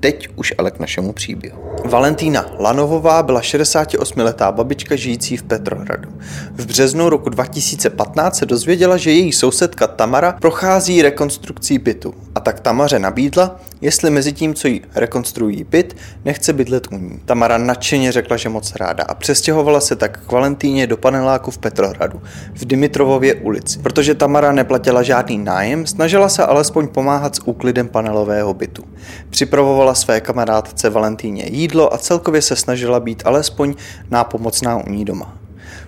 Teď už ale k našemu příběhu. Valentína Lanovová byla 68-letá babička žijící v Petrohradu. V březnu roku 2015 se dozvěděla, že její sousedka Tamara prochází rekonstrukcí bytu a tak Tamaře nabídla, jestli mezi tím, co jí rekonstruují byt, nechce bydlet u ní. Tamara nadšeně řekla, že moc ráda a přestěhovala se tak k Valentíně do paneláku v Petrohradu, v Dimitrovově ulici. Protože Tamara neplatila žádný nájem, snažila se alespoň pomáhat s úklidem panelového bytu. Připravovala své kamarádce Valentíně jídlo a celkově se snažila být alespoň nápomocná u ní doma.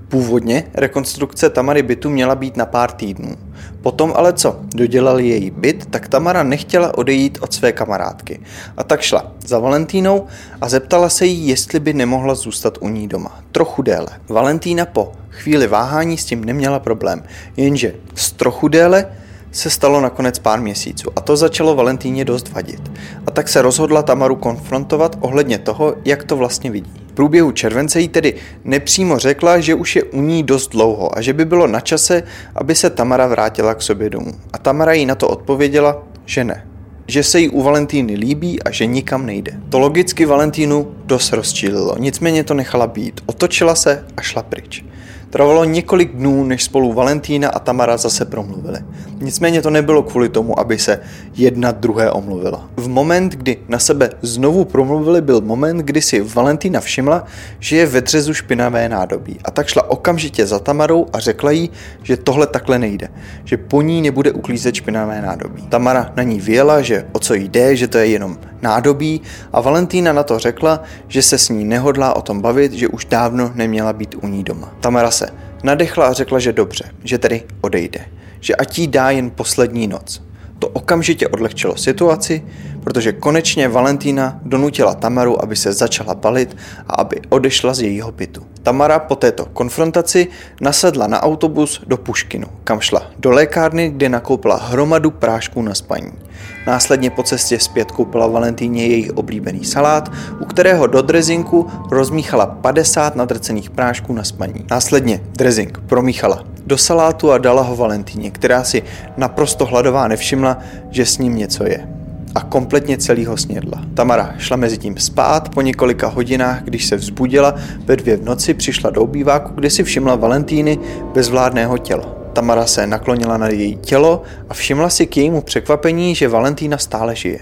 Původně rekonstrukce Tamary bytu měla být na pár týdnů. Potom ale co, dodělali její byt, tak Tamara nechtěla odejít od své kamarádky. A tak šla za Valentínou a zeptala se jí, jestli by nemohla zůstat u ní doma. Trochu déle. Valentína po chvíli váhání s tím neměla problém, jenže z trochu déle se stalo nakonec pár měsíců a to začalo Valentíně dost vadit. A tak se rozhodla Tamaru konfrontovat ohledně toho, jak to vlastně vidí. V průběhu července jí tedy nepřímo řekla, že už je u ní dost dlouho a že by bylo na čase, aby se Tamara vrátila k sobě domů. A Tamara jí na to odpověděla, že ne že se jí u Valentíny líbí a že nikam nejde. To logicky Valentínu dost rozčílilo, nicméně to nechala být. Otočila se a šla pryč. Trvalo několik dnů, než spolu Valentína a Tamara zase promluvili. Nicméně to nebylo kvůli tomu, aby se jedna druhé omluvila. V moment, kdy na sebe znovu promluvili, byl moment, kdy si Valentína všimla, že je ve dřezu špinavé nádobí. A tak šla okamžitě za Tamarou a řekla jí, že tohle takhle nejde, že po ní nebude uklízet špinavé nádobí. Tamara na ní věla, že o co jde, že to je jenom nádobí a Valentína na to řekla, že se s ní nehodlá o tom bavit, že už dávno neměla být u ní doma. Tamara se nadechla a řekla, že dobře, že tedy odejde, že ať jí dá jen poslední noc. Okamžitě odlehčilo situaci, protože konečně Valentína donutila Tamaru, aby se začala balit a aby odešla z jejího bytu. Tamara po této konfrontaci nasedla na autobus do Puškinu, kam šla do lékárny, kde nakoupila hromadu prášků na spaní. Následně po cestě zpět koupila Valentíně její oblíbený salát, u kterého do drezinku rozmíchala 50 nadrcených prášků na spaní. Následně drezink promíchala do salátu a dala ho Valentíně, která si naprosto hladová nevšimla, že s ním něco je a kompletně celý ho snědla. Tamara šla mezi tím spát, po několika hodinách, když se vzbudila, ve dvě v noci přišla do obýváku, kde si všimla Valentíny bezvládného těla. Tamara se naklonila na její tělo a všimla si k jejímu překvapení, že Valentína stále žije.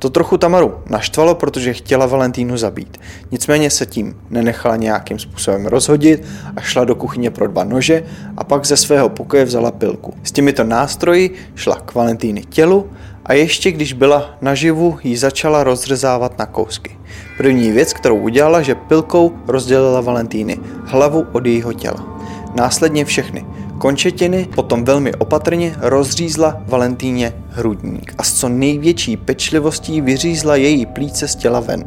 To trochu Tamaru naštvalo, protože chtěla Valentínu zabít. Nicméně se tím nenechala nějakým způsobem rozhodit a šla do kuchyně pro dva nože a pak ze svého pokoje vzala pilku. S těmito nástroji šla k Valentíny tělu a ještě když byla naživu, ji začala rozřezávat na kousky. První věc, kterou udělala, že pilkou rozdělila Valentíny hlavu od jejího těla. Následně všechny končetiny, potom velmi opatrně rozřízla Valentíně hrudník a s co největší pečlivostí vyřízla její plíce z těla ven.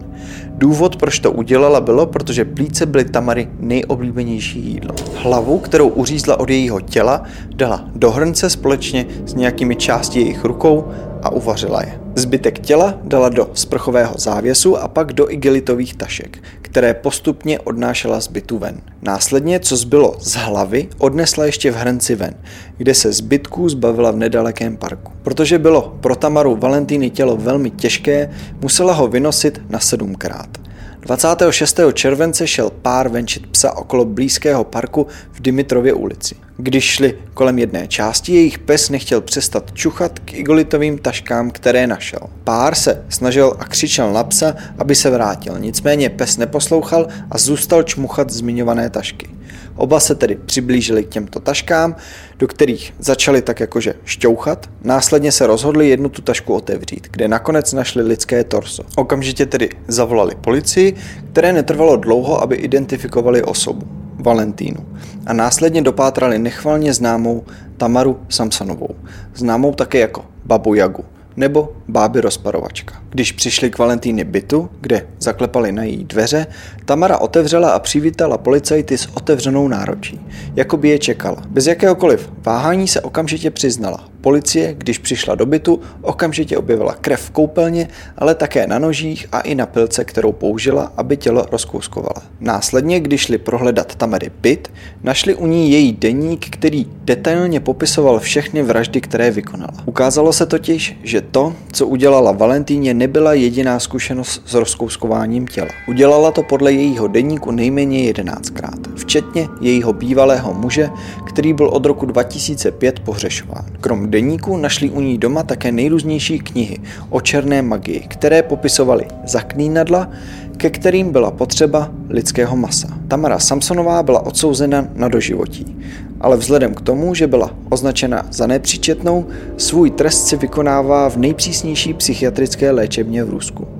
Důvod, proč to udělala, bylo, protože plíce byly Tamary nejoblíbenější jídlo. Hlavu, kterou uřízla od jejího těla, dala do hrnce společně s nějakými části jejich rukou a uvařila je. Zbytek těla dala do sprchového závěsu a pak do igelitových tašek, které postupně odnášela z bytu ven. Následně, co zbylo z hlavy, odnesla ještě v hrnci ven, kde se zbytků zbavila v nedalekém parku. Protože bylo pro Tamaru Valentíny tělo velmi těžké, musela ho vynosit na sedmkrát. 26. července šel pár venčit psa okolo blízkého parku v Dimitrově ulici. Když šli kolem jedné části, jejich pes nechtěl přestat čuchat k igolitovým taškám, které našel. Pár se snažil a křičel na psa, aby se vrátil, nicméně pes neposlouchal a zůstal čmuchat zmiňované tašky. Oba se tedy přiblížili k těmto taškám, do kterých začali tak jakože šťouchat. Následně se rozhodli jednu tu tašku otevřít, kde nakonec našli lidské torso. Okamžitě tedy zavolali policii, které netrvalo dlouho, aby identifikovali osobu. Valentínu a následně dopátrali nechvalně známou Tamaru Samsanovou, známou také jako Babu Jagu, nebo báby rozparovačka. Když přišli k Valentíně bytu, kde zaklepali na její dveře, Tamara otevřela a přivítala policajty s otevřenou náročí, jako by je čekala. Bez jakéhokoliv váhání se okamžitě přiznala. Policie, když přišla do bytu, okamžitě objevila krev v koupelně, ale také na nožích a i na pilce, kterou použila, aby tělo rozkouskovala. Následně, když šli prohledat Tamary byt, našli u ní její deník, který detailně popisoval všechny vraždy, které vykonala. Ukázalo se totiž, že to, co udělala Valentíně, nebyla jediná zkušenost s rozkouskováním těla. Udělala to podle jejího deníku nejméně jedenáctkrát, včetně jejího bývalého muže, který byl od roku 2005 pohřešován. Krom deníku našli u ní doma také nejrůznější knihy o černé magii, které popisovaly zaklínadla, ke kterým byla potřeba lidského masa. Tamara Samsonová byla odsouzena na doživotí, ale vzhledem k tomu, že byla označena za nepříčetnou, svůj trest si vykonává v nejpřísnější psychiatrické léčebně v Rusku.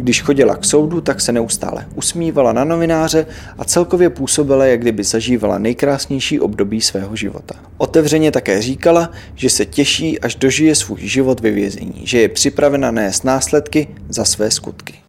Když chodila k soudu, tak se neustále usmívala na novináře a celkově působila, jak kdyby zažívala nejkrásnější období svého života. Otevřeně také říkala, že se těší, až dožije svůj život ve vězení, že je připravena nést následky za své skutky.